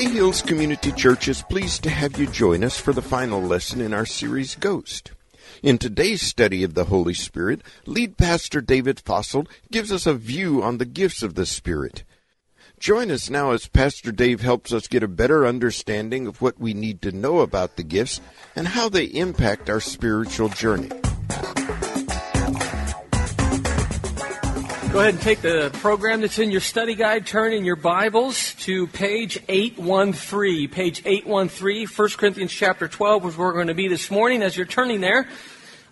Bay Hills Community Church is pleased to have you join us for the final lesson in our series Ghost. In today's study of the Holy Spirit, lead pastor David Fossil gives us a view on the gifts of the Spirit. Join us now as Pastor Dave helps us get a better understanding of what we need to know about the gifts and how they impact our spiritual journey. Go ahead and take the program that's in your study guide, turn in your Bibles to page 813. Page 813, 1 Corinthians chapter 12 is where we're going to be this morning. As you're turning there,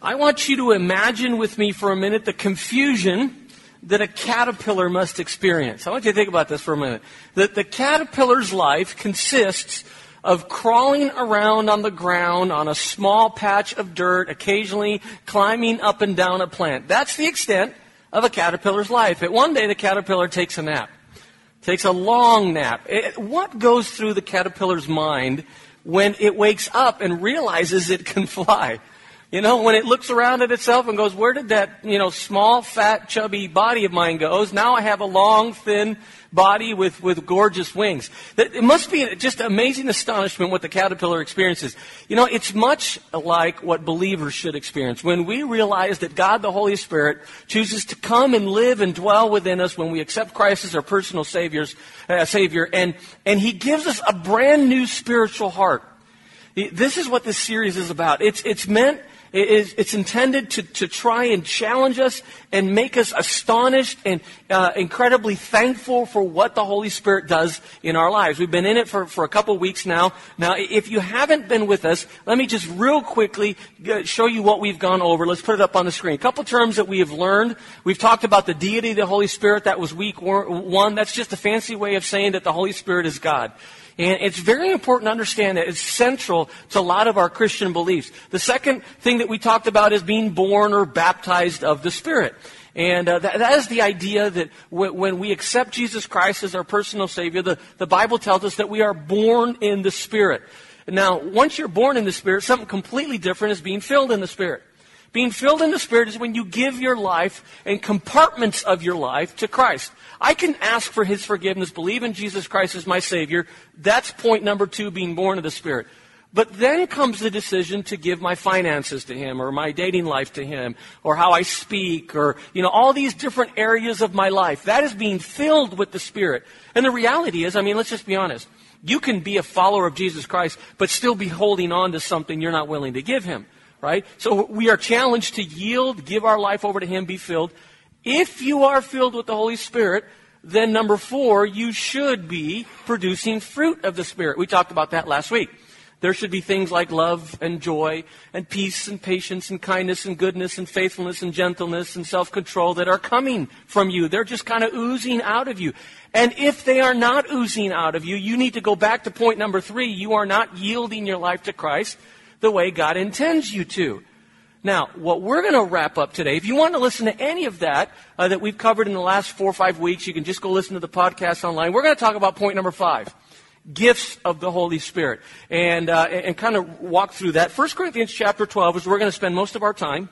I want you to imagine with me for a minute the confusion that a caterpillar must experience. I want you to think about this for a minute. That the caterpillar's life consists of crawling around on the ground on a small patch of dirt, occasionally climbing up and down a plant. That's the extent of a caterpillar's life. At one day, the caterpillar takes a nap, takes a long nap. It, what goes through the caterpillar's mind when it wakes up and realizes it can fly? You know, when it looks around at itself and goes, where did that, you know, small, fat, chubby body of mine goes? Now I have a long, thin body with, with gorgeous wings. It must be just amazing astonishment what the caterpillar experiences. You know, it's much like what believers should experience. When we realize that God, the Holy Spirit, chooses to come and live and dwell within us when we accept Christ as our personal saviors, uh, Savior, and, and He gives us a brand new spiritual heart. This is what this series is about. It's, it's meant it is, it's intended to, to try and challenge us and make us astonished and uh, incredibly thankful for what the Holy Spirit does in our lives. We've been in it for, for a couple weeks now. Now, if you haven't been with us, let me just real quickly uh, show you what we've gone over. Let's put it up on the screen. A couple terms that we have learned. We've talked about the deity of the Holy Spirit. That was week one. That's just a fancy way of saying that the Holy Spirit is God. And it's very important to understand that it's central to a lot of our Christian beliefs. The second thing that we talked about is being born or baptized of the Spirit. And uh, that, that is the idea that w- when we accept Jesus Christ as our personal Savior, the, the Bible tells us that we are born in the Spirit. Now, once you're born in the Spirit, something completely different is being filled in the Spirit. Being filled in the Spirit is when you give your life and compartments of your life to Christ. I can ask for His forgiveness, believe in Jesus Christ as my Savior. That's point number two, being born of the Spirit. But then comes the decision to give my finances to Him, or my dating life to Him, or how I speak, or, you know, all these different areas of my life. That is being filled with the Spirit. And the reality is, I mean, let's just be honest. You can be a follower of Jesus Christ, but still be holding on to something you're not willing to give Him right? So we are challenged to yield, give our life over to Him, be filled. If you are filled with the Holy Spirit, then number four, you should be producing fruit of the Spirit. We talked about that last week. There should be things like love and joy and peace and patience and kindness and goodness and faithfulness and gentleness and self-control that are coming from you. They're just kind of oozing out of you. And if they are not oozing out of you, you need to go back to point number three. You are not yielding your life to Christ the way God intends you to. Now, what we're going to wrap up today, if you want to listen to any of that uh, that we've covered in the last four or five weeks, you can just go listen to the podcast online. We're going to talk about point number five gifts of the Holy Spirit and, uh, and kind of walk through that. 1 Corinthians chapter 12 is where we're going to spend most of our time.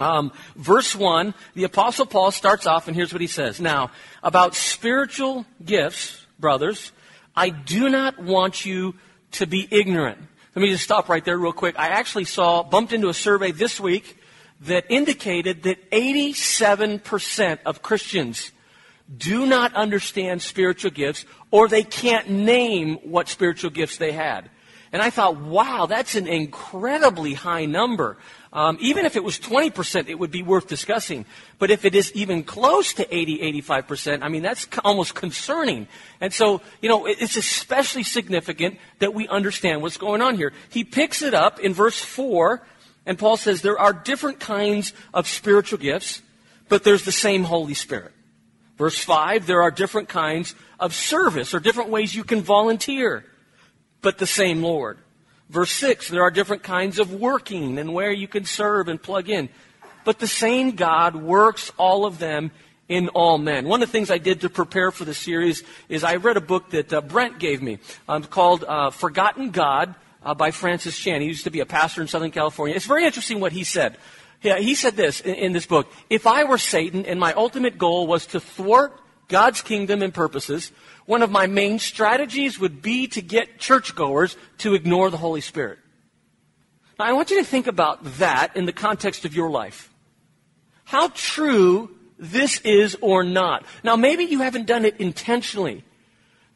Um, verse 1, the Apostle Paul starts off, and here's what he says. Now, about spiritual gifts, brothers, I do not want you to be ignorant. Let me just stop right there real quick. I actually saw, bumped into a survey this week that indicated that 87% of Christians do not understand spiritual gifts or they can't name what spiritual gifts they had. And I thought, wow, that's an incredibly high number. Um, even if it was 20%, it would be worth discussing. But if it is even close to 80, 85%, I mean, that's almost concerning. And so, you know, it's especially significant that we understand what's going on here. He picks it up in verse 4, and Paul says there are different kinds of spiritual gifts, but there's the same Holy Spirit. Verse 5, there are different kinds of service or different ways you can volunteer, but the same Lord. Verse 6, there are different kinds of working and where you can serve and plug in. But the same God works all of them in all men. One of the things I did to prepare for the series is I read a book that uh, Brent gave me um, called uh, Forgotten God uh, by Francis Chan. He used to be a pastor in Southern California. It's very interesting what he said. Yeah, he said this in, in this book. If I were Satan and my ultimate goal was to thwart God's kingdom and purposes, one of my main strategies would be to get churchgoers to ignore the Holy Spirit. Now, I want you to think about that in the context of your life. How true this is or not. Now, maybe you haven't done it intentionally.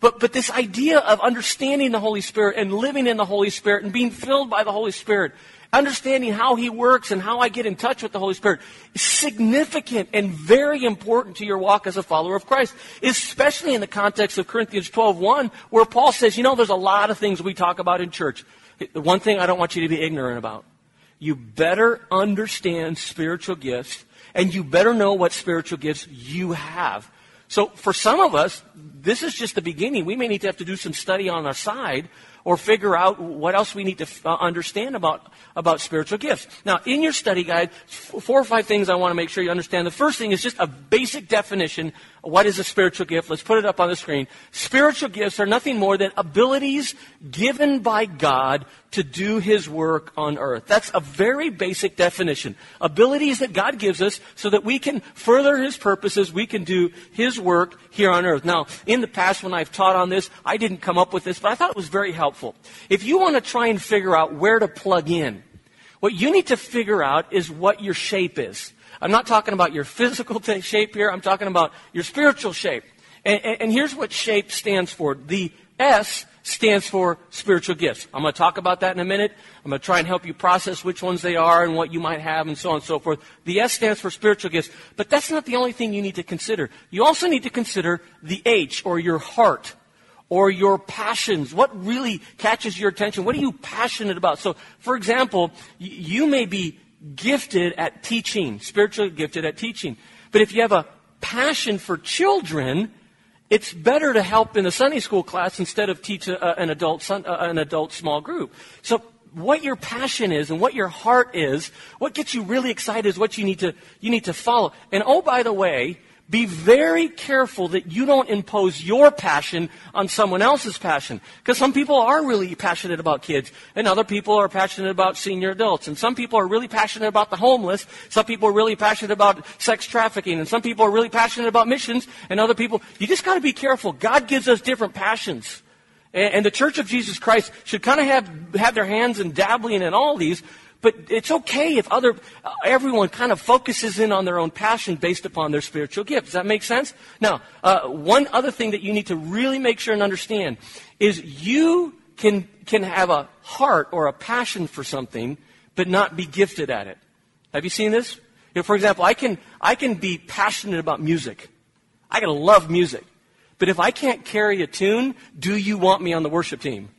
But, but this idea of understanding the Holy Spirit and living in the Holy Spirit and being filled by the Holy Spirit, understanding how He works and how I get in touch with the Holy Spirit is significant and very important to your walk as a follower of Christ, especially in the context of Corinthians 12.1, where Paul says, you know, there's a lot of things we talk about in church. The one thing I don't want you to be ignorant about. You better understand spiritual gifts and you better know what spiritual gifts you have. So for some of us, this is just the beginning. We may need to have to do some study on our side or figure out what else we need to uh, understand about, about spiritual gifts. Now, in your study guide, four or five things I want to make sure you understand. The first thing is just a basic definition. What is a spiritual gift? Let's put it up on the screen. Spiritual gifts are nothing more than abilities given by God to do His work on earth. That's a very basic definition. Abilities that God gives us so that we can further His purposes, we can do His work here on earth. Now, in the past when I've taught on this, I didn't come up with this, but I thought it was very helpful. If you want to try and figure out where to plug in, what you need to figure out is what your shape is. I'm not talking about your physical shape here. I'm talking about your spiritual shape. And, and, and here's what shape stands for. The S stands for spiritual gifts. I'm going to talk about that in a minute. I'm going to try and help you process which ones they are and what you might have and so on and so forth. The S stands for spiritual gifts. But that's not the only thing you need to consider. You also need to consider the H or your heart or your passions. What really catches your attention? What are you passionate about? So, for example, you may be gifted at teaching, spiritually gifted at teaching. But if you have a passion for children, it's better to help in a Sunday school class instead of teach a, an adult uh, an adult small group. So what your passion is and what your heart is, what gets you really excited is what you need to you need to follow. And oh by the way, be very careful that you don't impose your passion on someone else's passion. Because some people are really passionate about kids, and other people are passionate about senior adults, and some people are really passionate about the homeless, some people are really passionate about sex trafficking, and some people are really passionate about missions, and other people, you just gotta be careful. God gives us different passions. And, the Church of Jesus Christ should kind of have, have their hands in dabbling in all these, but it's okay if other, everyone kind of focuses in on their own passion based upon their spiritual gift. Does that make sense? Now, uh, one other thing that you need to really make sure and understand is you can, can have a heart or a passion for something, but not be gifted at it. Have you seen this? You know, for example, I can, I can be passionate about music. I can love music. But if I can't carry a tune, do you want me on the worship team?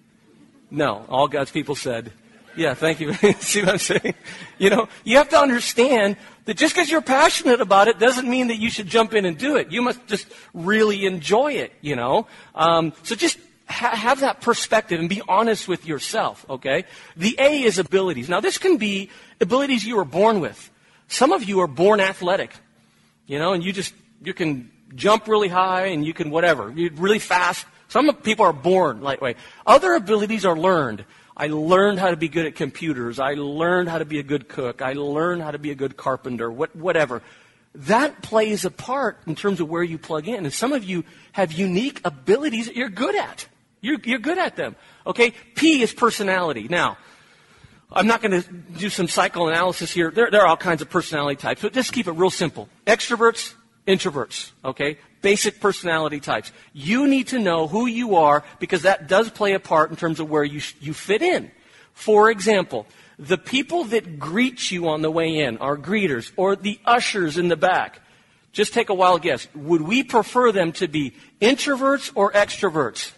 No. All God's people said, yeah, thank you. See what I'm saying? You know, you have to understand that just because you're passionate about it doesn't mean that you should jump in and do it. You must just really enjoy it, you know? Um, so just ha- have that perspective and be honest with yourself, okay? The A is abilities. Now, this can be abilities you were born with. Some of you are born athletic, you know, and you just, you can jump really high and you can whatever, you're really fast. Some people are born lightweight. Other abilities are learned. I learned how to be good at computers. I learned how to be a good cook. I learned how to be a good carpenter, what, whatever. That plays a part in terms of where you plug in. And some of you have unique abilities that you're good at. You're, you're good at them. Okay? P is personality. Now, I'm not going to do some psychoanalysis here. There, there are all kinds of personality types, but just keep it real simple. Extroverts, introverts. Okay? Basic personality types. You need to know who you are because that does play a part in terms of where you, you fit in. For example, the people that greet you on the way in are greeters or the ushers in the back. Just take a wild guess. Would we prefer them to be introverts or extroverts?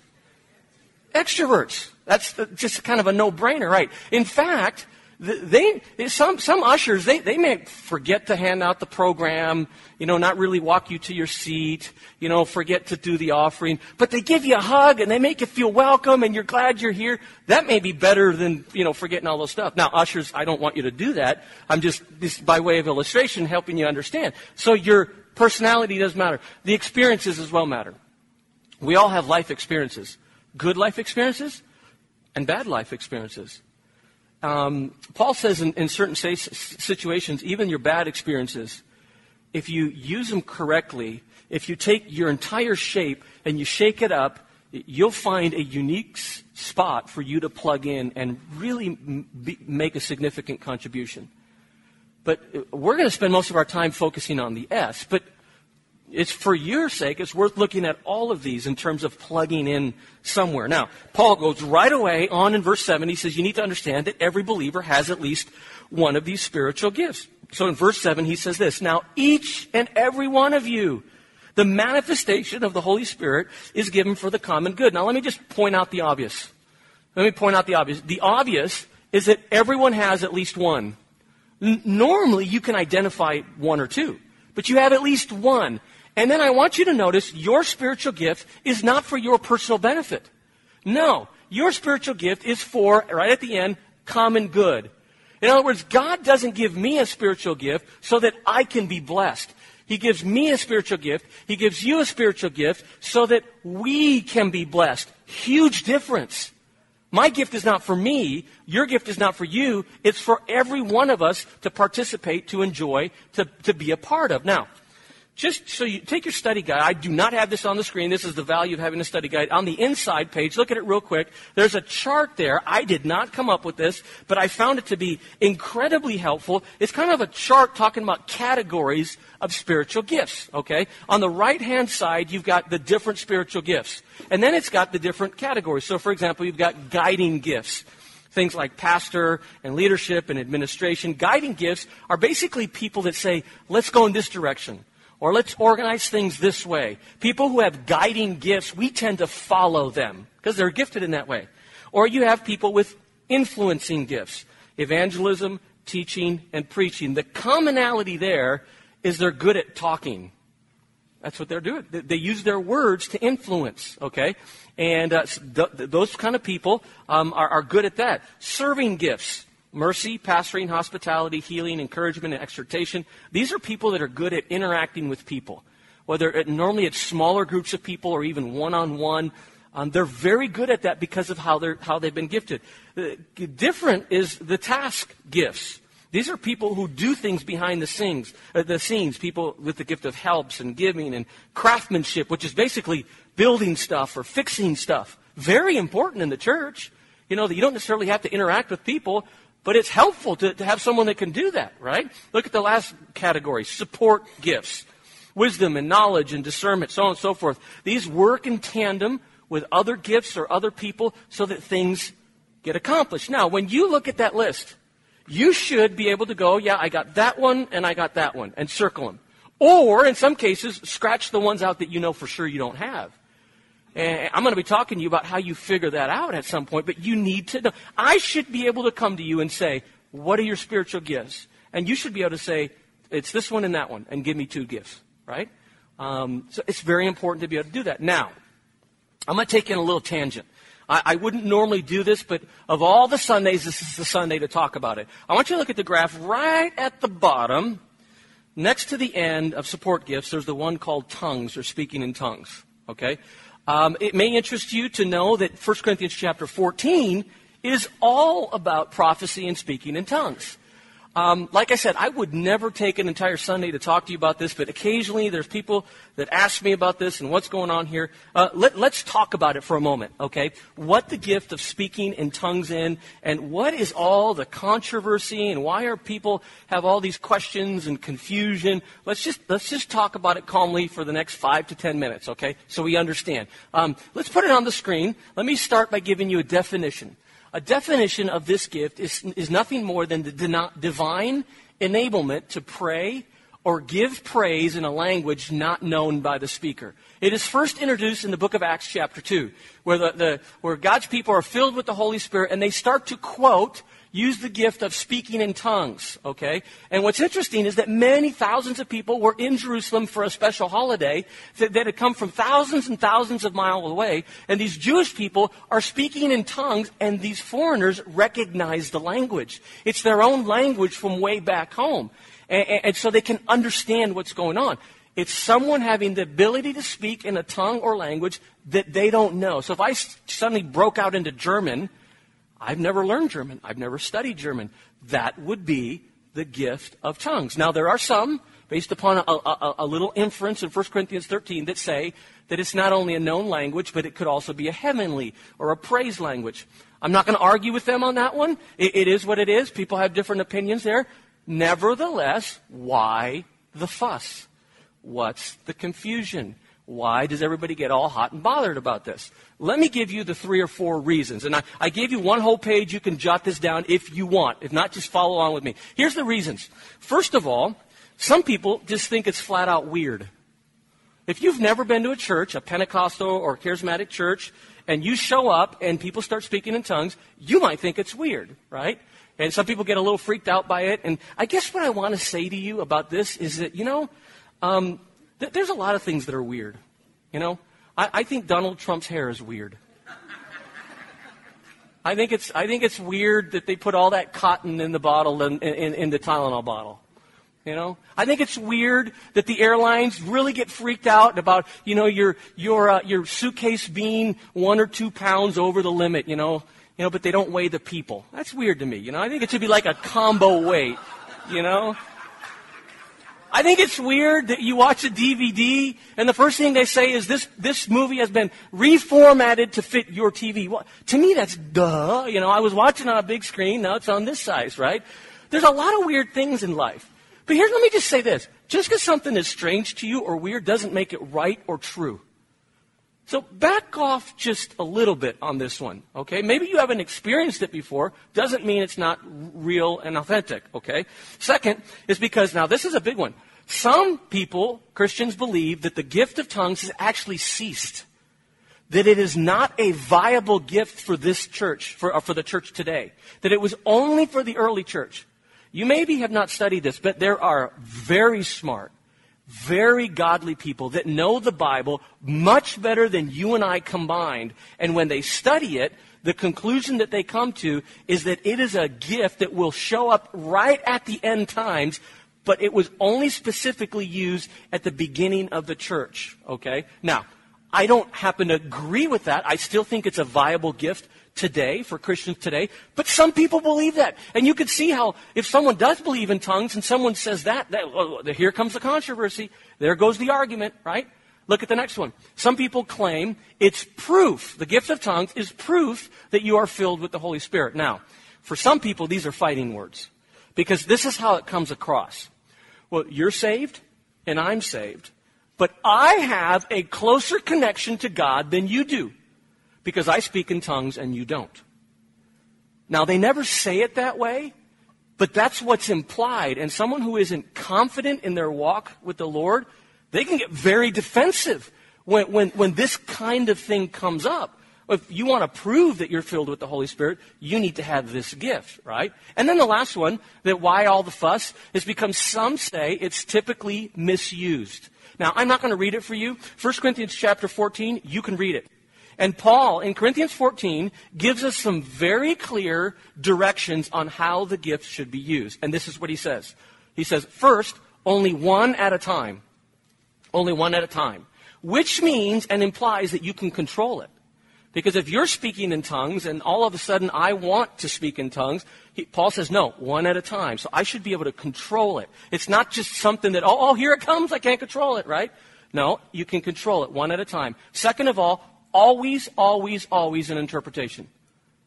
Extroverts. That's the, just kind of a no-brainer, right? In fact, they, some, some ushers, they, they may forget to hand out the program, you know, not really walk you to your seat, you know, forget to do the offering, but they give you a hug and they make you feel welcome and you're glad you're here. That may be better than, you know, forgetting all those stuff. Now, ushers, I don't want you to do that. I'm just, by way of illustration, helping you understand. So your personality does matter. The experiences as well matter. We all have life experiences. Good life experiences and bad life experiences um, Paul says in, in certain situations, even your bad experiences, if you use them correctly, if you take your entire shape and you shake it up, you'll find a unique spot for you to plug in and really be, make a significant contribution. But uh, we're going to spend most of our time focusing on the S. But it's for your sake, it's worth looking at all of these in terms of plugging in somewhere. Now, Paul goes right away on in verse 7. He says, You need to understand that every believer has at least one of these spiritual gifts. So in verse 7, he says this Now, each and every one of you, the manifestation of the Holy Spirit is given for the common good. Now, let me just point out the obvious. Let me point out the obvious. The obvious is that everyone has at least one. N- normally, you can identify one or two, but you have at least one. And then I want you to notice your spiritual gift is not for your personal benefit. No, your spiritual gift is for, right at the end, common good. In other words, God doesn't give me a spiritual gift so that I can be blessed. He gives me a spiritual gift. He gives you a spiritual gift so that we can be blessed. Huge difference. My gift is not for me. Your gift is not for you. It's for every one of us to participate, to enjoy, to, to be a part of. Now, just so you take your study guide. I do not have this on the screen. This is the value of having a study guide. On the inside page, look at it real quick. There's a chart there. I did not come up with this, but I found it to be incredibly helpful. It's kind of a chart talking about categories of spiritual gifts, okay? On the right hand side, you've got the different spiritual gifts. And then it's got the different categories. So, for example, you've got guiding gifts things like pastor and leadership and administration. Guiding gifts are basically people that say, let's go in this direction. Or let's organize things this way. People who have guiding gifts, we tend to follow them because they're gifted in that way. Or you have people with influencing gifts. Evangelism, teaching, and preaching. The commonality there is they're good at talking. That's what they're doing. They use their words to influence, okay? And uh, th- those kind of people um, are, are good at that. Serving gifts mercy, pastoring, hospitality, healing, encouragement, and exhortation. These are people that are good at interacting with people. Whether it, normally it's smaller groups of people or even one on one, they're very good at that because of how, they're, how they've been gifted. Uh, different is the task gifts. These are people who do things behind the scenes, uh, the scenes, people with the gift of helps and giving and craftsmanship, which is basically building stuff or fixing stuff. Very important in the church. You know, that you don't necessarily have to interact with people, but it's helpful to, to have someone that can do that, right? Look at the last category support gifts. Wisdom and knowledge and discernment, so on and so forth. These work in tandem with other gifts or other people so that things get accomplished. Now, when you look at that list, you should be able to go, yeah, I got that one and I got that one, and circle them. Or, in some cases, scratch the ones out that you know for sure you don't have. And I'm going to be talking to you about how you figure that out at some point, but you need to know. I should be able to come to you and say, What are your spiritual gifts? And you should be able to say, It's this one and that one, and give me two gifts, right? Um, so it's very important to be able to do that. Now, I'm going to take in a little tangent. I, I wouldn't normally do this, but of all the Sundays, this is the Sunday to talk about it. I want you to look at the graph right at the bottom. Next to the end of support gifts, there's the one called tongues or speaking in tongues. Okay? Um, it may interest you to know that 1 Corinthians chapter 14 is all about prophecy and speaking in tongues. Um, like I said, I would never take an entire Sunday to talk to you about this, but occasionally there's people that ask me about this and what's going on here. Uh, let, us talk about it for a moment, okay? What the gift of speaking in tongues in, and what is all the controversy, and why are people have all these questions and confusion? Let's just let's just talk about it calmly for the next five to ten minutes, okay? So we understand. Um, let's put it on the screen. Let me start by giving you a definition. A definition of this gift is, is nothing more than the divine enablement to pray or give praise in a language not known by the speaker. It is first introduced in the book of Acts, chapter 2, where, the, the, where God's people are filled with the Holy Spirit and they start to quote use the gift of speaking in tongues, okay? And what's interesting is that many thousands of people were in Jerusalem for a special holiday that, that had come from thousands and thousands of miles away, and these Jewish people are speaking in tongues, and these foreigners recognize the language. It's their own language from way back home. And, and so they can understand what's going on. It's someone having the ability to speak in a tongue or language that they don't know. So if I suddenly broke out into German, I've never learned German. I've never studied German. That would be the gift of tongues. Now, there are some based upon a, a, a, little inference in 1 Corinthians 13 that say that it's not only a known language, but it could also be a heavenly or a praise language. I'm not going to argue with them on that one. It, it is what it is. People have different opinions there. Nevertheless, why the fuss? What's the confusion? Why does everybody get all hot and bothered about this? Let me give you the three or four reasons. And I, I gave you one whole page. You can jot this down if you want. If not, just follow along with me. Here's the reasons. First of all, some people just think it's flat out weird. If you've never been to a church, a Pentecostal or charismatic church, and you show up and people start speaking in tongues, you might think it's weird, right? And some people get a little freaked out by it. And I guess what I want to say to you about this is that, you know, um, th- there's a lot of things that are weird. You know, I, I think Donald Trump's hair is weird. I think it's I think it's weird that they put all that cotton in the bottle in, in, in the Tylenol bottle. You know, I think it's weird that the airlines really get freaked out about you know your your uh, your suitcase being one or two pounds over the limit. You know, you know, but they don't weigh the people. That's weird to me. You know, I think it should be like a combo weight. You know, I think it's weird that you watch a DVD and the first thing they say is this, this movie has been reformatted to fit your TV. Well, to me, that's duh. You know, I was watching on a big screen. Now it's on this size, right? There's a lot of weird things in life. But here, let me just say this. Just because something is strange to you or weird doesn't make it right or true. So back off just a little bit on this one, okay? Maybe you haven't experienced it before. Doesn't mean it's not real and authentic, okay? Second is because, now this is a big one. Some people, Christians, believe that the gift of tongues has actually ceased. That it is not a viable gift for this church, for, uh, for the church today. That it was only for the early church. You maybe have not studied this, but there are very smart, very godly people that know the Bible much better than you and I combined. And when they study it, the conclusion that they come to is that it is a gift that will show up right at the end times, but it was only specifically used at the beginning of the church. Okay? Now, I don't happen to agree with that. I still think it's a viable gift today for Christians today, but some people believe that. And you can see how if someone does believe in tongues and someone says that, that oh, well, here comes the controversy. There goes the argument, right? Look at the next one. Some people claim it's proof. The gift of tongues is proof that you are filled with the Holy Spirit. Now, for some people, these are fighting words because this is how it comes across. Well, you're saved and I'm saved, but I have a closer connection to God than you do because I speak in tongues and you don't. Now, they never say it that way, but that's what's implied. And someone who isn't confident in their walk with the Lord, they can get very defensive when, when, when this kind of thing comes up. If you want to prove that you're filled with the Holy Spirit, you need to have this gift, right? And then the last one, that why all the fuss, is because some say it's typically misused. Now, I'm not going to read it for you. 1 Corinthians chapter 14, you can read it. And Paul, in Corinthians 14, gives us some very clear directions on how the gifts should be used. And this is what he says. He says, first, only one at a time. Only one at a time. Which means and implies that you can control it. Because if you're speaking in tongues and all of a sudden I want to speak in tongues, he, Paul says, no, one at a time. So I should be able to control it. It's not just something that, oh, oh, here it comes, I can't control it, right? No, you can control it one at a time. Second of all, always, always, always an interpretation.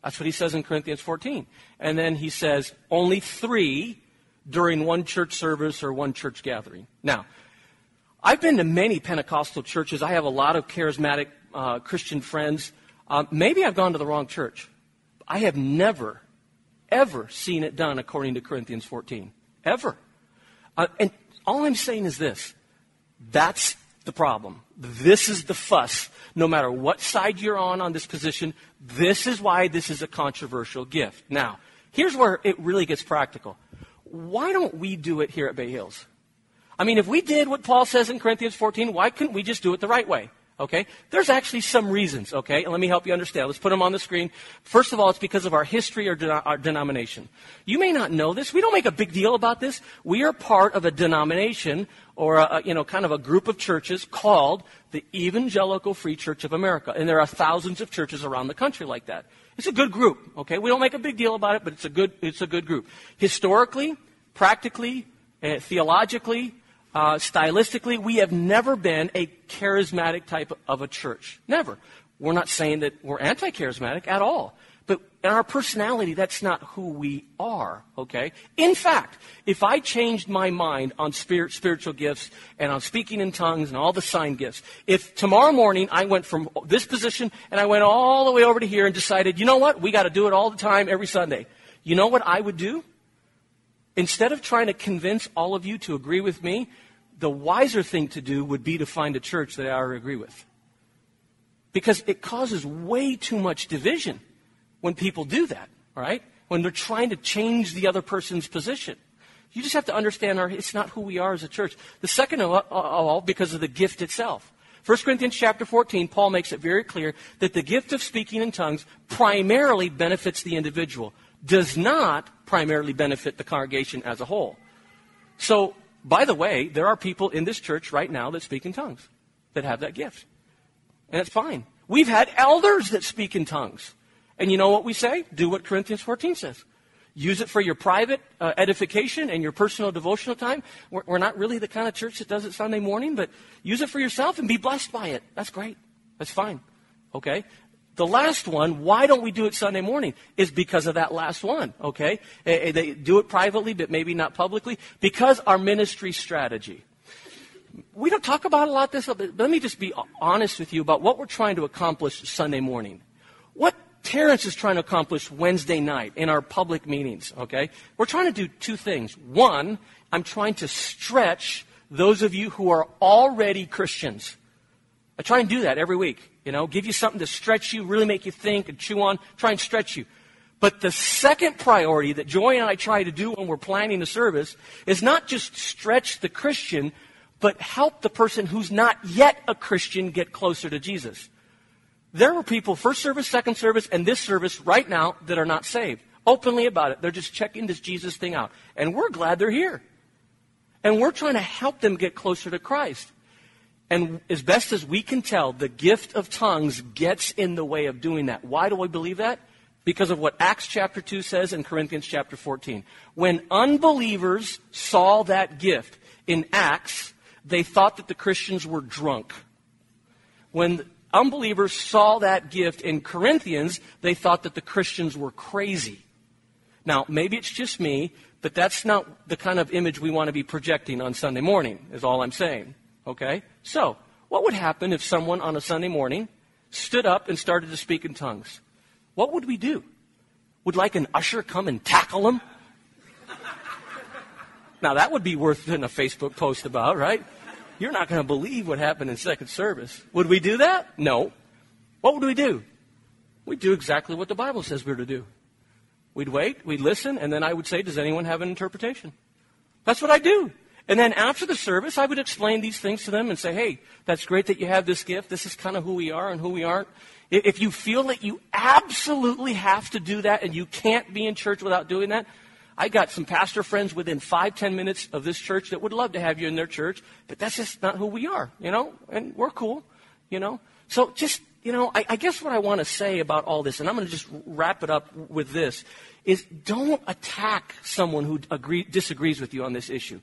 That's what he says in Corinthians 14. And then he says only three during one church service or one church gathering. Now, I've been to many Pentecostal churches. I have a lot of charismatic uh, Christian friends. Uh, maybe I've gone to the wrong church. I have never, ever seen it done according to Corinthians 14. Ever. Uh, and all I'm saying is this that's the problem. This is the fuss. No matter what side you're on on this position, this is why this is a controversial gift. Now, here's where it really gets practical. Why don't we do it here at Bay Hills? I mean, if we did what Paul says in Corinthians 14, why couldn't we just do it the right way? Okay? There's actually some reasons, okay? Let me help you understand. Let's put them on the screen. First of all, it's because of our history or de- our denomination. You may not know this. We don't make a big deal about this. We are part of a denomination or a, you know, kind of a group of churches called the Evangelical Free Church of America. And there are thousands of churches around the country like that. It's a good group, okay? We don't make a big deal about it, but it's a good, it's a good group. Historically, practically, uh, theologically, uh, stylistically, we have never been a charismatic type of a church. Never. We're not saying that we're anti charismatic at all. But in our personality, that's not who we are, okay? In fact, if I changed my mind on spirit, spiritual gifts and on speaking in tongues and all the sign gifts, if tomorrow morning I went from this position and I went all the way over to here and decided, you know what, we got to do it all the time, every Sunday, you know what I would do? Instead of trying to convince all of you to agree with me, the wiser thing to do would be to find a church that I agree with. Because it causes way too much division when people do that, right? When they're trying to change the other person's position. You just have to understand our, it's not who we are as a church. The second of all, because of the gift itself. 1 Corinthians chapter 14, Paul makes it very clear that the gift of speaking in tongues primarily benefits the individual, does not primarily benefit the congregation as a whole. So, by the way, there are people in this church right now that speak in tongues, that have that gift. And it's fine. We've had elders that speak in tongues. And you know what we say? Do what Corinthians 14 says. Use it for your private uh, edification and your personal devotional time. We're, we're, not really the kind of church that does it Sunday morning, but use it for yourself and be blessed by it. That's great. That's fine. Okay? The last one, why don't we do it Sunday morning? Is because of that last one. Okay? They do it privately, but maybe not publicly. Because our ministry strategy we don't talk about a lot this, but let me just be honest with you about what we're trying to accomplish Sunday morning. What Terrence is trying to accomplish Wednesday night in our public meetings, okay? We're trying to do two things. One, I'm trying to stretch those of you who are already Christians. I try and do that every week, you know, give you something to stretch you, really make you think and chew on, try and stretch you. But the second priority that Joy and I try to do when we're planning a service is not just stretch the Christian, but help the person who's not yet a Christian get closer to Jesus. There are people, first service, second service, and this service right now that are not saved. Openly about it. They're just checking this Jesus thing out. And we're glad they're here. And we're trying to help them get closer to Christ. And as best as we can tell, the gift of tongues gets in the way of doing that. Why do we believe that? Because of what Acts chapter 2 says and Corinthians chapter 14. When unbelievers saw that gift in Acts, they thought that the Christians were drunk. When unbelievers saw that gift in Corinthians, they thought that the Christians were crazy. Now, maybe it's just me, but that's not the kind of image we want to be projecting on Sunday morning, is all I'm saying. Okay? So, what would happen if someone on a Sunday morning stood up and started to speak in tongues? What would we do? Would like an usher come and tackle them? Now, that would be worth doing a Facebook post about, right? You're not going to believe what happened in second service. Would we do that? No. What would we do? We'd do exactly what the Bible says we're to do. We'd wait, we'd listen, and then I would say, Does anyone have an interpretation? That's what I do. And then after the service, I would explain these things to them and say, Hey, that's great that you have this gift. This is kind of who we are and who we aren't. If you feel that you absolutely have to do that and you can't be in church without doing that, I got some pastor friends within five, ten minutes of this church that would love to have you in their church, but that's just not who we are, you know, and we're cool, you know. So just, you know, I, I guess what I want to say about all this, and I'm going to just wrap it up with this, is don't attack someone who agree, disagrees with you on this issue.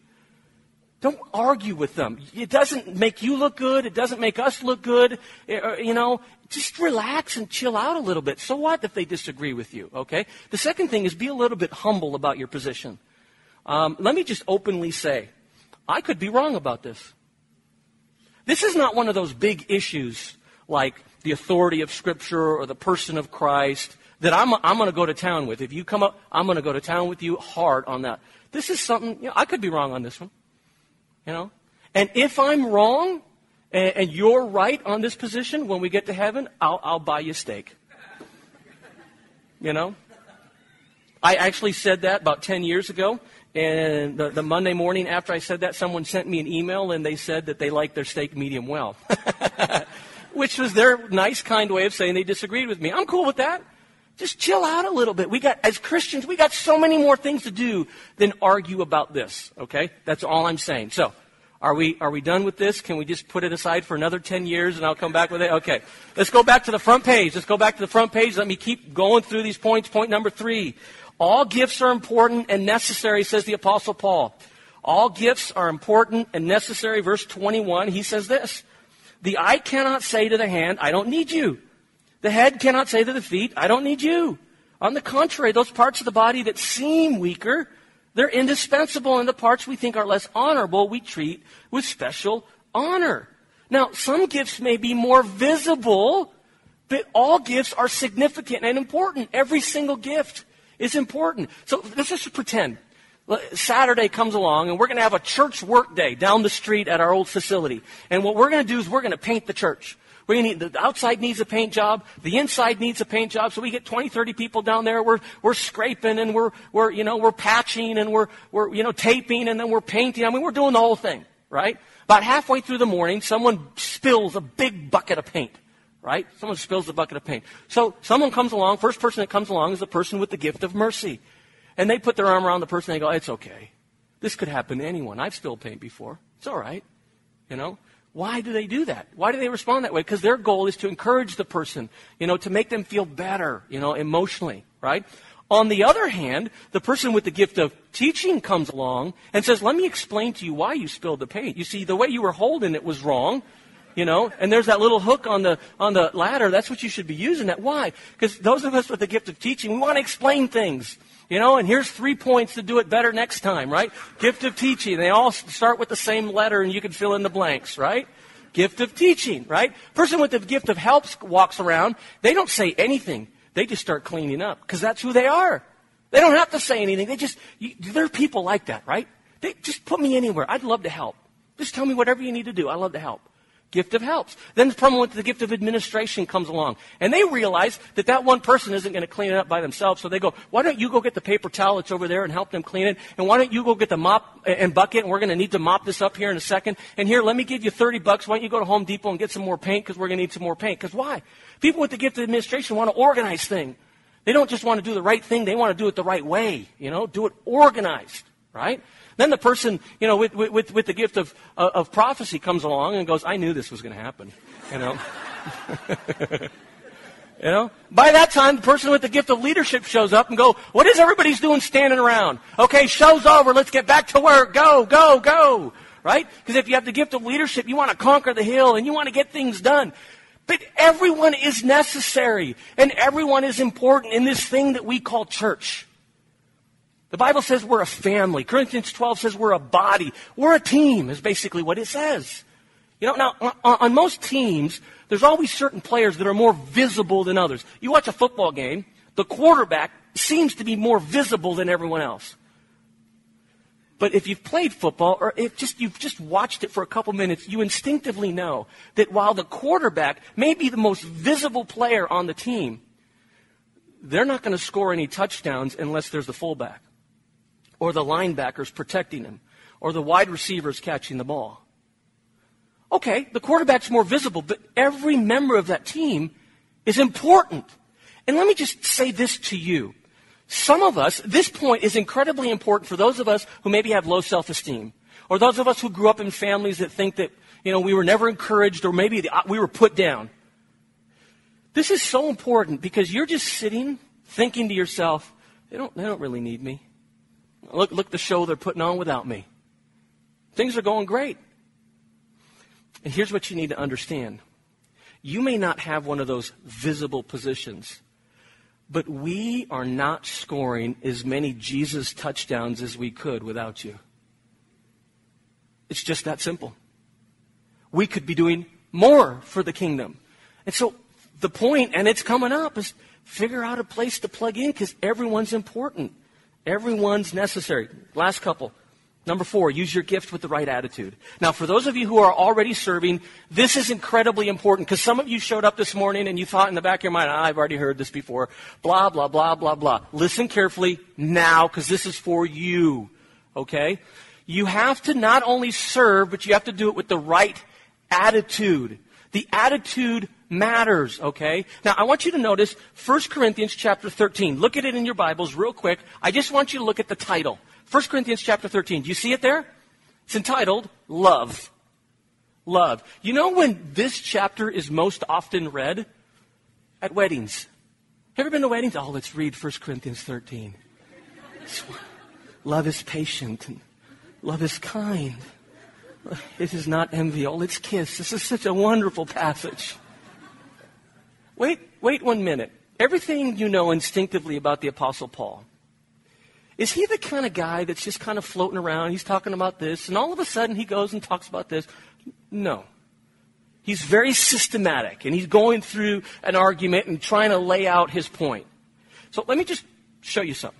Don't argue with them. It doesn't make you look good. It doesn't make us look good. Eh, uh, you know, just relax and chill out a little bit. So what if they disagree with you? Okay. The second thing is be a little bit humble about your position. Um, let me just openly say, I could be wrong about this. This is not one of those big issues like the authority of Scripture or the person of Christ that I'm, I'm going to go to town with. If you come up, I'm going to go to town with you hard on that. This is something, you know, I could be wrong on this one. You know? And if I'm wrong and, and you're right on this position, when we get to heaven, I'll, I'll buy you steak. You know? I actually said that about 10 years ago. And the, the, Monday morning after I said that, someone sent me an email and they said that they liked their steak medium well. Which was their nice, kind way of saying they disagreed with me. I'm cool with that. Just chill out a little bit. We got, as Christians, we got so many more things to do than argue about this. Okay? That's all I'm saying. So, are we, are we done with this? Can we just put it aside for another 10 years and I'll come back with it? Okay. Let's go back to the front page. Let's go back to the front page. Let me keep going through these points. Point number three. All gifts are important and necessary, says the apostle Paul. All gifts are important and necessary. Verse 21, he says this. The eye cannot say to the hand, I don't need you. The head cannot say to the feet, I don't need you. On the contrary, those parts of the body that seem weaker, they're indispensable, and the parts we think are less honorable, we treat with special honor. Now, some gifts may be more visible, but all gifts are significant and important. Every single gift is important. So let's just pretend Saturday comes along and we're going to have a church work day down the street at our old facility. And what we're going to do is we're going to paint the church. To need, the outside needs a paint job. The inside needs a paint job. So we get 20, 30 people down there. We're, we're scraping and we're, we're, you know, we're patching and we're, we're, you know, taping and then we're painting. I mean, we're doing the whole thing, right? About halfway through the morning, someone spills a big bucket of paint right? Someone spills a bucket of paint. So someone comes along, first person that comes along is the person with the gift of mercy. And they put their arm around the person and they go, it's okay. This could happen to anyone. I've spilled paint before. It's all right. You know? Why do they do that? Why do they respond that way? Because their goal is to encourage the person, you know, to make them feel better, you know, emotionally, right? On the other hand, the person with the gift of teaching comes along and says, let me explain to you why you spilled the paint. You see, the way you were holding it was wrong you know and there's that little hook on the on the ladder that's what you should be using that why because those of us with the gift of teaching we want to explain things you know, and here's three points to do it better next time, right? Gift of teaching. They all start with the same letter and you can fill in the blanks, right? Gift of teaching, right? Person with the gift of helps walks around. They don't say anything. They just start cleaning up because that's who they are. They don't have to say anything. They just, you, there are people like that, right? They just put me anywhere. I'd love to help. Just tell me whatever you need to do. I love to help gift of helps. Then the problem with the gift of administration comes along. And they realize that that one person isn't going to clean it up by themselves. So they go, why don't you go get the paper towel that's over there and help them clean it? And why don't you go get the mop and bucket? And we're going to need to mop this up here in a second. And here, let me give you 30 bucks. Why don't you go to Home Depot and get some more paint? Because we're going to need some more paint. Because why? People with the gift of administration want to organize things. They don't just want to do the right thing. They want to do it the right way. You know, do it organized. Right? Then the person, you know, with, with, with the gift of, uh, of prophecy comes along and goes, I knew this was going to happen. You know? you know? By that time, the person with the gift of leadership shows up and go, what is everybody's doing standing around? Okay, show's over. Let's get back to work. Go, go, go. Right? Because if you have the gift of leadership, you want to conquer the hill and you want to get things done. But everyone is necessary and everyone is important in this thing that we call church. The Bible says we're a family. Corinthians 12 says we're a body. We're a team, is basically what it says. You know, now, on most teams, there's always certain players that are more visible than others. You watch a football game, the quarterback seems to be more visible than everyone else. But if you've played football, or if just, you've just watched it for a couple minutes, you instinctively know that while the quarterback may be the most visible player on the team, they're not going to score any touchdowns unless there's the fullback or the linebackers protecting him, or the wide receivers catching the ball. Okay, the quarterback's more visible, but every member of that team is important. And let me just say this to you. Some of us, this point is incredibly important for those of us who maybe have low self-esteem, or those of us who grew up in families that think that, you know, we were never encouraged, or maybe we were put down. This is so important because you're just sitting thinking to yourself, they don't, they don't really need me. Look, look the show they're putting on without me. Things are going great. And here's what you need to understand. You may not have one of those visible positions, but we are not scoring as many Jesus touchdowns as we could without you. It's just that simple. We could be doing more for the kingdom. And so the point, and it's coming up, is figure out a place to plug in because everyone's important. Everyone's necessary. Last couple. Number four, use your gift with the right attitude. Now, for those of you who are already serving, this is incredibly important because some of you showed up this morning and you thought in the back of your mind, I've already heard this before. Blah, blah, blah, blah, blah. Listen carefully now because this is for you. Okay? You have to not only serve, but you have to do it with the right attitude. The attitude matters, okay? Now, I want you to notice 1 Corinthians chapter 13. Look at it in your Bibles real quick. I just want you to look at the title. 1 Corinthians chapter 13. Do you see it there? It's entitled Love. Love. You know when this chapter is most often read? At weddings. Have you ever been to weddings? Oh, let's read 1 Corinthians 13. Love is patient. Love is kind. It is not enviable, it's kiss. This is such a wonderful passage. Wait, wait one minute. Everything you know instinctively about the Apostle Paul, is he the kind of guy that's just kind of floating around? He's talking about this, and all of a sudden he goes and talks about this. No. He's very systematic, and he's going through an argument and trying to lay out his point. So let me just show you something.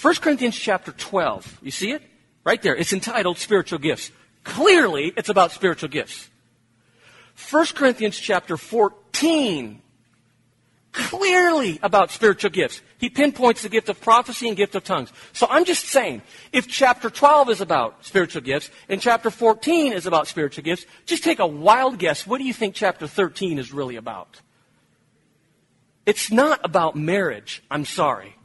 1 Corinthians chapter 12. You see it? Right there. It's entitled Spiritual Gifts. Clearly, it's about spiritual gifts. 1 Corinthians chapter 14 clearly about spiritual gifts. He pinpoints the gift of prophecy and gift of tongues. So I'm just saying, if chapter 12 is about spiritual gifts and chapter 14 is about spiritual gifts, just take a wild guess. What do you think chapter 13 is really about? It's not about marriage. I'm sorry.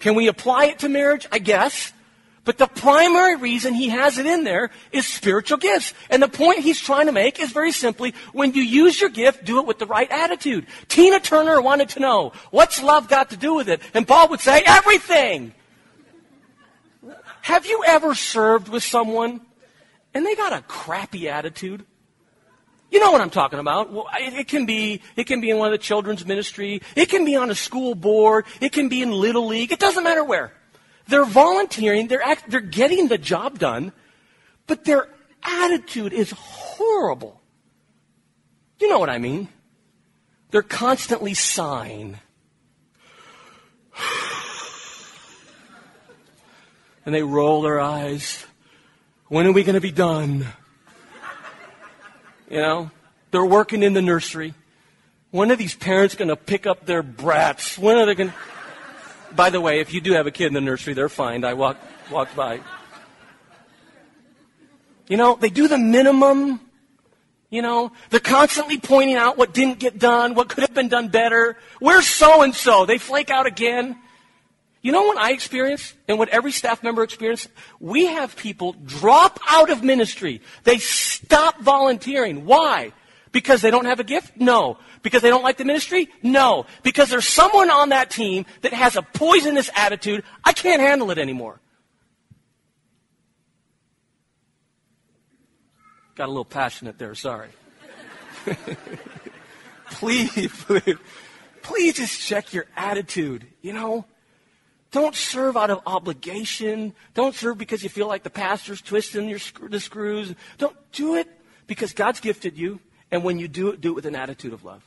Can we apply it to marriage? I guess. But the primary reason he has it in there is spiritual gifts. And the point he's trying to make is very simply, when you use your gift, do it with the right attitude. Tina Turner wanted to know, what's love got to do with it? And Paul would say, everything! Have you ever served with someone and they got a crappy attitude? You know what I'm talking about. Well, it, can be, it can be in one of the children's ministry. It can be on a school board. It can be in Little League. It doesn't matter where. They're volunteering, they're, act, they're getting the job done, but their attitude is horrible. You know what I mean? They're constantly sighing. and they roll their eyes. When are we going to be done? You know, they're working in the nursery. When are these parents going to pick up their brats? When are they going to. By the way, if you do have a kid in the nursery, they're fine. I walked, walked by. You know, they do the minimum. You know, they're constantly pointing out what didn't get done, what could have been done better. Where's so and so? They flake out again. You know what I experience and what every staff member experiences? We have people drop out of ministry. They stop volunteering. Why? Because they don't have a gift? No. Because they don't like the ministry? No. Because there's someone on that team that has a poisonous attitude. I can't handle it anymore. Got a little passionate there, sorry. please, please, please just check your attitude, you know? Don't serve out of obligation. Don't serve because you feel like the pastor's twisting your, the screws. Don't do it because God's gifted you. And when you do it, do it with an attitude of love.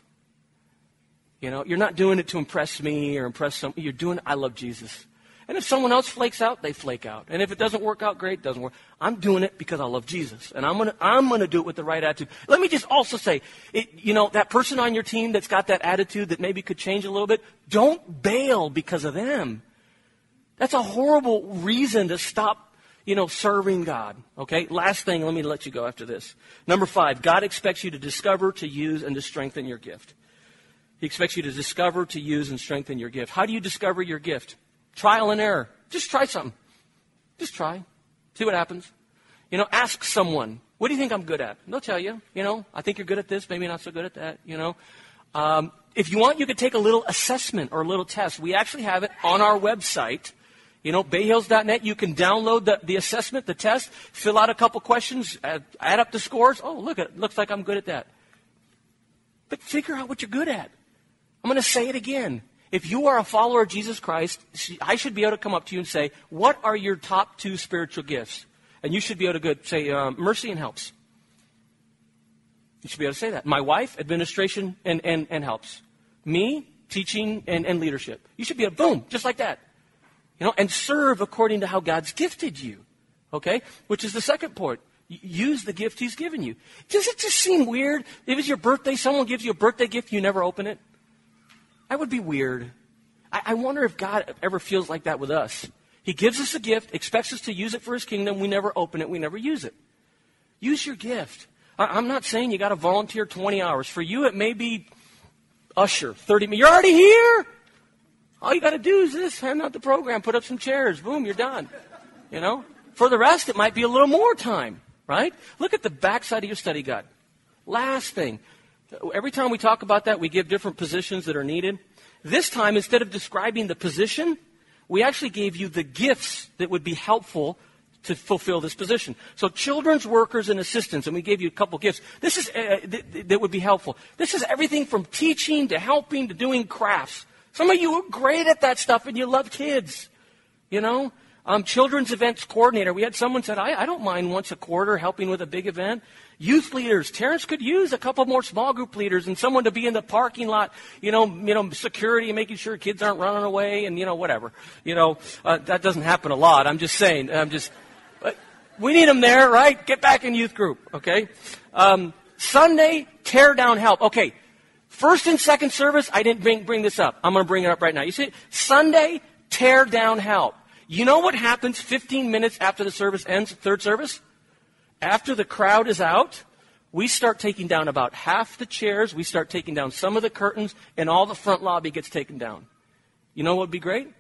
You know, you're not doing it to impress me or impress some. You're doing I love Jesus. And if someone else flakes out, they flake out. And if it doesn't work out, great, it doesn't work. I'm doing it because I love Jesus. And I'm gonna, I'm gonna do it with the right attitude. Let me just also say, it, you know, that person on your team that's got that attitude that maybe could change a little bit, don't bail because of them. That's a horrible reason to stop you know, serving God. Okay? Last thing, let me let you go after this. Number five, God expects you to discover, to use, and to strengthen your gift. He expects you to discover, to use, and strengthen your gift. How do you discover your gift? Trial and error. Just try something. Just try. See what happens. You know, ask someone, what do you think I'm good at? And they'll tell you. You know, I think you're good at this, maybe not so good at that, you know. Um, if you want, you could take a little assessment or a little test. We actually have it on our website. You know, bayhills.net, you can download the, the assessment, the test, fill out a couple questions, add, add up the scores. Oh, look, it looks like I'm good at that. But figure out what you're good at. I'm going to say it again. If you are a follower of Jesus Christ, I should be able to come up to you and say, What are your top two spiritual gifts? And you should be able to go, say, um, Mercy and helps. You should be able to say that. My wife, administration and, and, and helps. Me, teaching and, and leadership. You should be able, boom, just like that. You know, and serve according to how God's gifted you. Okay? Which is the second point. Use the gift He's given you. Does it just seem weird? If it's your birthday, someone gives you a birthday gift, you never open it? That would be weird. I, I wonder if God ever feels like that with us. He gives us a gift, expects us to use it for His kingdom. We never open it, we never use it. Use your gift. I, am not saying you got to volunteer 20 hours. For you, it may be usher, 30 minutes. You're already here. All you got to do is this hand out the program, put up some chairs, boom, you're done. You know? For the rest, it might be a little more time, right? Look at the backside of your study guide. Last thing. Every time we talk about that, we give different positions that are needed. This time, instead of describing the position, we actually gave you the gifts that would be helpful to fulfill this position. So children's workers and assistants, and we gave you a couple gifts. This is, uh, th- that would be helpful. This is everything from teaching to helping to doing crafts. Some of you are great at that stuff and you love kids. You know? Um, children's events coordinator. We had someone said, I, I don't mind once a quarter helping with a big event. Youth leaders. Terrence could use a couple more small group leaders and someone to be in the parking lot, you know, you know, security and making sure kids aren't running away and, you know, whatever. You know, uh, that doesn't happen a lot. I'm just saying. I'm just, we need them there, right? Get back in youth group, okay? Um, Sunday, tear down help. Okay, first and second service, I didn't bring, bring this up. I'm going to bring it up right now. You see, Sunday, tear down help. You know what happens 15 minutes after the service ends, third service? After the crowd is out, we start taking down about half the chairs, we start taking down some of the curtains, and all the front lobby gets taken down. You know what would be great?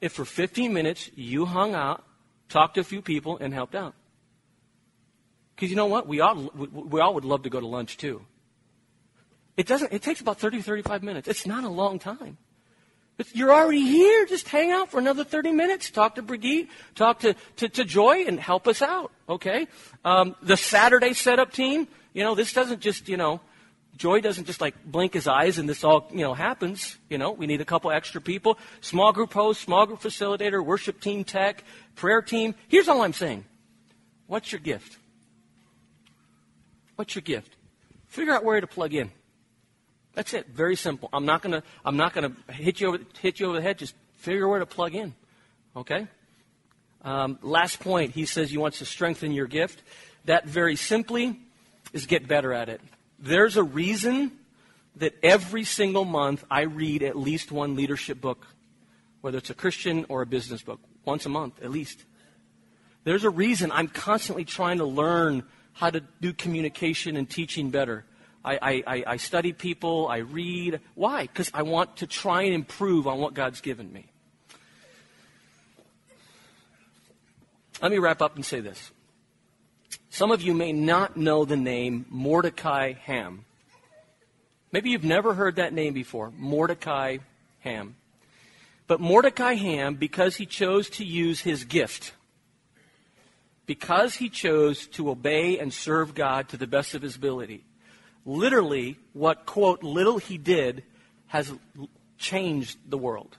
If for 15 minutes you hung out talked to a few people, and helped out. Because you know what? We all, we all would love to go to lunch too. It doesn't, it takes about 30, to 35 minutes. It's not a long time. You're already here. Just hang out for another 30 minutes. Talk to Brigitte, talk to, to, to Joy, and help us out. Okay? Um, the Saturday setup team, you know, this doesn't just, you know, Joy doesn't just like blink his eyes and this all, you know, happens. You know, we need a couple extra people. Small group host, small group facilitator, worship team tech, prayer team. Here's all I'm saying. What's your gift? What's your gift? Figure out where to plug in. That's it. Very simple. I'm not gonna, I'm not gonna hit you over, hit you over the head. Just figure where to plug in. Okay? Um, last point. He says he wants to strengthen your gift. That very simply is get better at it. There's a reason that every single month I read at least one leadership book, whether it's a Christian or a business book, once a month at least. There's a reason I'm constantly trying to learn how to do communication and teaching better. I, I, I study people, I read. Why? Because I want to try and improve on what God's given me. Let me wrap up and say this. Some of you may not know the name Mordecai Ham. Maybe you've never heard that name before Mordecai Ham. But Mordecai Ham, because he chose to use his gift, because he chose to obey and serve God to the best of his ability, literally, what, quote, little he did has changed the world.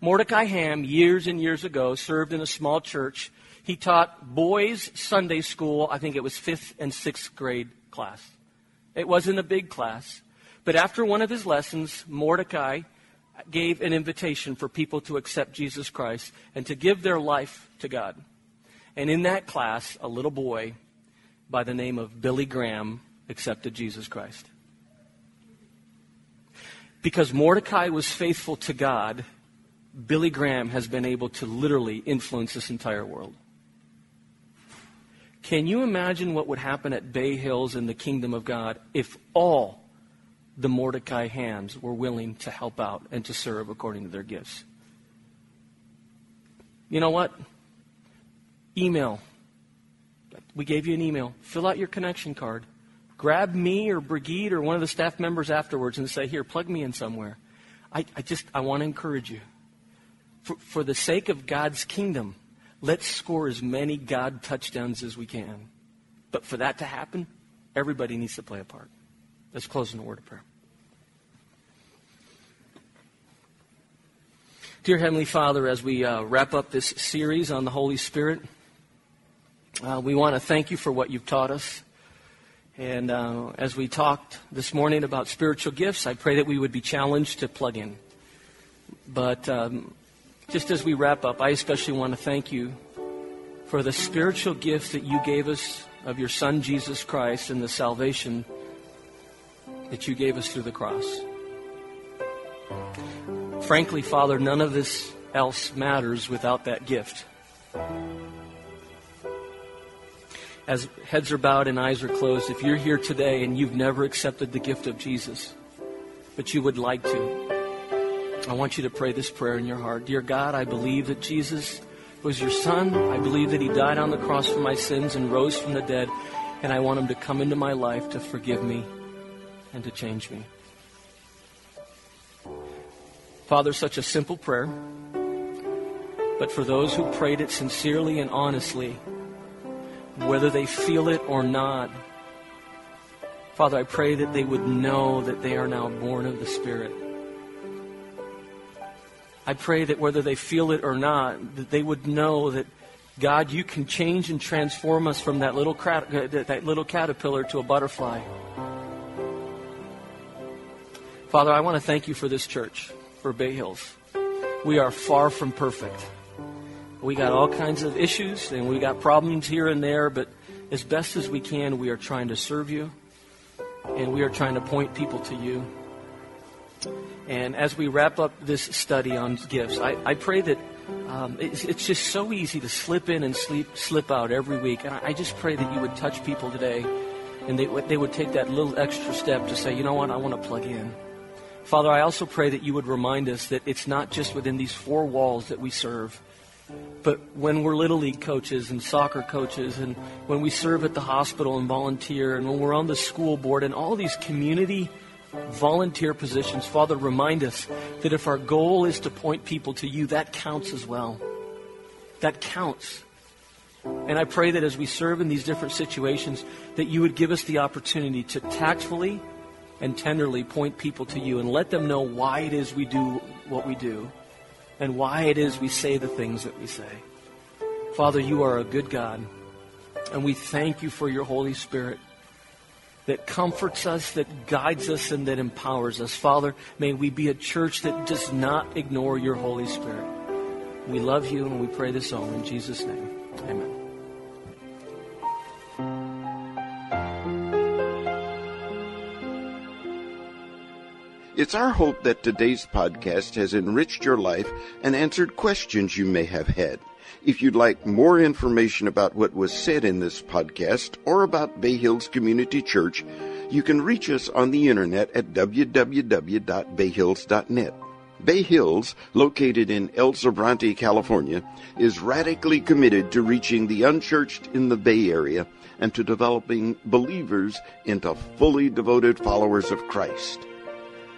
Mordecai Ham, years and years ago, served in a small church he taught boys Sunday school, I think it was fifth and sixth grade class. It wasn't a big class. But after one of his lessons, Mordecai gave an invitation for people to accept Jesus Christ and to give their life to God. And in that class, a little boy by the name of Billy Graham accepted Jesus Christ. Because Mordecai was faithful to God, Billy Graham has been able to literally influence this entire world. Can you imagine what would happen at Bay Hills in the kingdom of God if all the Mordecai Hams were willing to help out and to serve according to their gifts? You know what? Email. We gave you an email. Fill out your connection card. Grab me or Brigitte or one of the staff members afterwards and say, here, plug me in somewhere. I, I just, I want to encourage you. For, for the sake of God's kingdom, Let's score as many God touchdowns as we can. But for that to happen, everybody needs to play a part. Let's close in a word of prayer. Dear Heavenly Father, as we uh, wrap up this series on the Holy Spirit, uh, we want to thank you for what you've taught us. And uh, as we talked this morning about spiritual gifts, I pray that we would be challenged to plug in. But um, just as we wrap up, I especially want to thank you for the spiritual gift that you gave us of your Son, Jesus Christ, and the salvation that you gave us through the cross. Frankly, Father, none of this else matters without that gift. As heads are bowed and eyes are closed, if you're here today and you've never accepted the gift of Jesus, but you would like to, I want you to pray this prayer in your heart. Dear God, I believe that Jesus was your son. I believe that he died on the cross for my sins and rose from the dead. And I want him to come into my life to forgive me and to change me. Father, such a simple prayer. but for those who prayed it sincerely and honestly, whether they feel it or not. Father, I pray that they would know that they are now born of the Spirit. I pray that whether they feel it or not, that they would know that God, you can change and transform us from that little, uh, that little caterpillar to a butterfly. Father, I want to thank you for this church, for Bay Hills. We are far from perfect. We got all kinds of issues and we got problems here and there, but as best as we can, we are trying to serve you and we are trying to point people to you. And as we wrap up this study on gifts, I, I pray that um, it's, it's, just so easy to slip in and sleep, slip out every week. And I, I just pray that you would touch people today and they, they would take that little extra step to say, you know what, I want to plug in. Father, I also pray that you would remind us that it's not just within these four walls that we serve, but when we're little league coaches and soccer coaches, and when we serve at the hospital and volunteer, and when we're on the school board, and all these community volunteer positions, Father, remind us that if our goal is to point people to you, that counts as well. That counts. And I pray that as we serve in these different situations, that you would give us the opportunity to tactfully and tenderly point people to you and let them know why it is we do what we do and why it is we say the things that we say. Father, you are a good God, and we thank you for your Holy Spirit that comforts us, that guides us, and that empowers us. Father, may we be a church that does not ignore your Holy Spirit. We love you and we pray this all in Jesus' name. It's our hope that today's podcast has enriched your life and answered questions you may have had. If you'd like more information about what was said in this podcast or about Bay Hills Community Church, you can reach us on the internet at www.bayhills.net. Bay Hills, located in El Sobrante, California, is radically committed to reaching the unchurched in the Bay Area and to developing believers into fully devoted followers of Christ.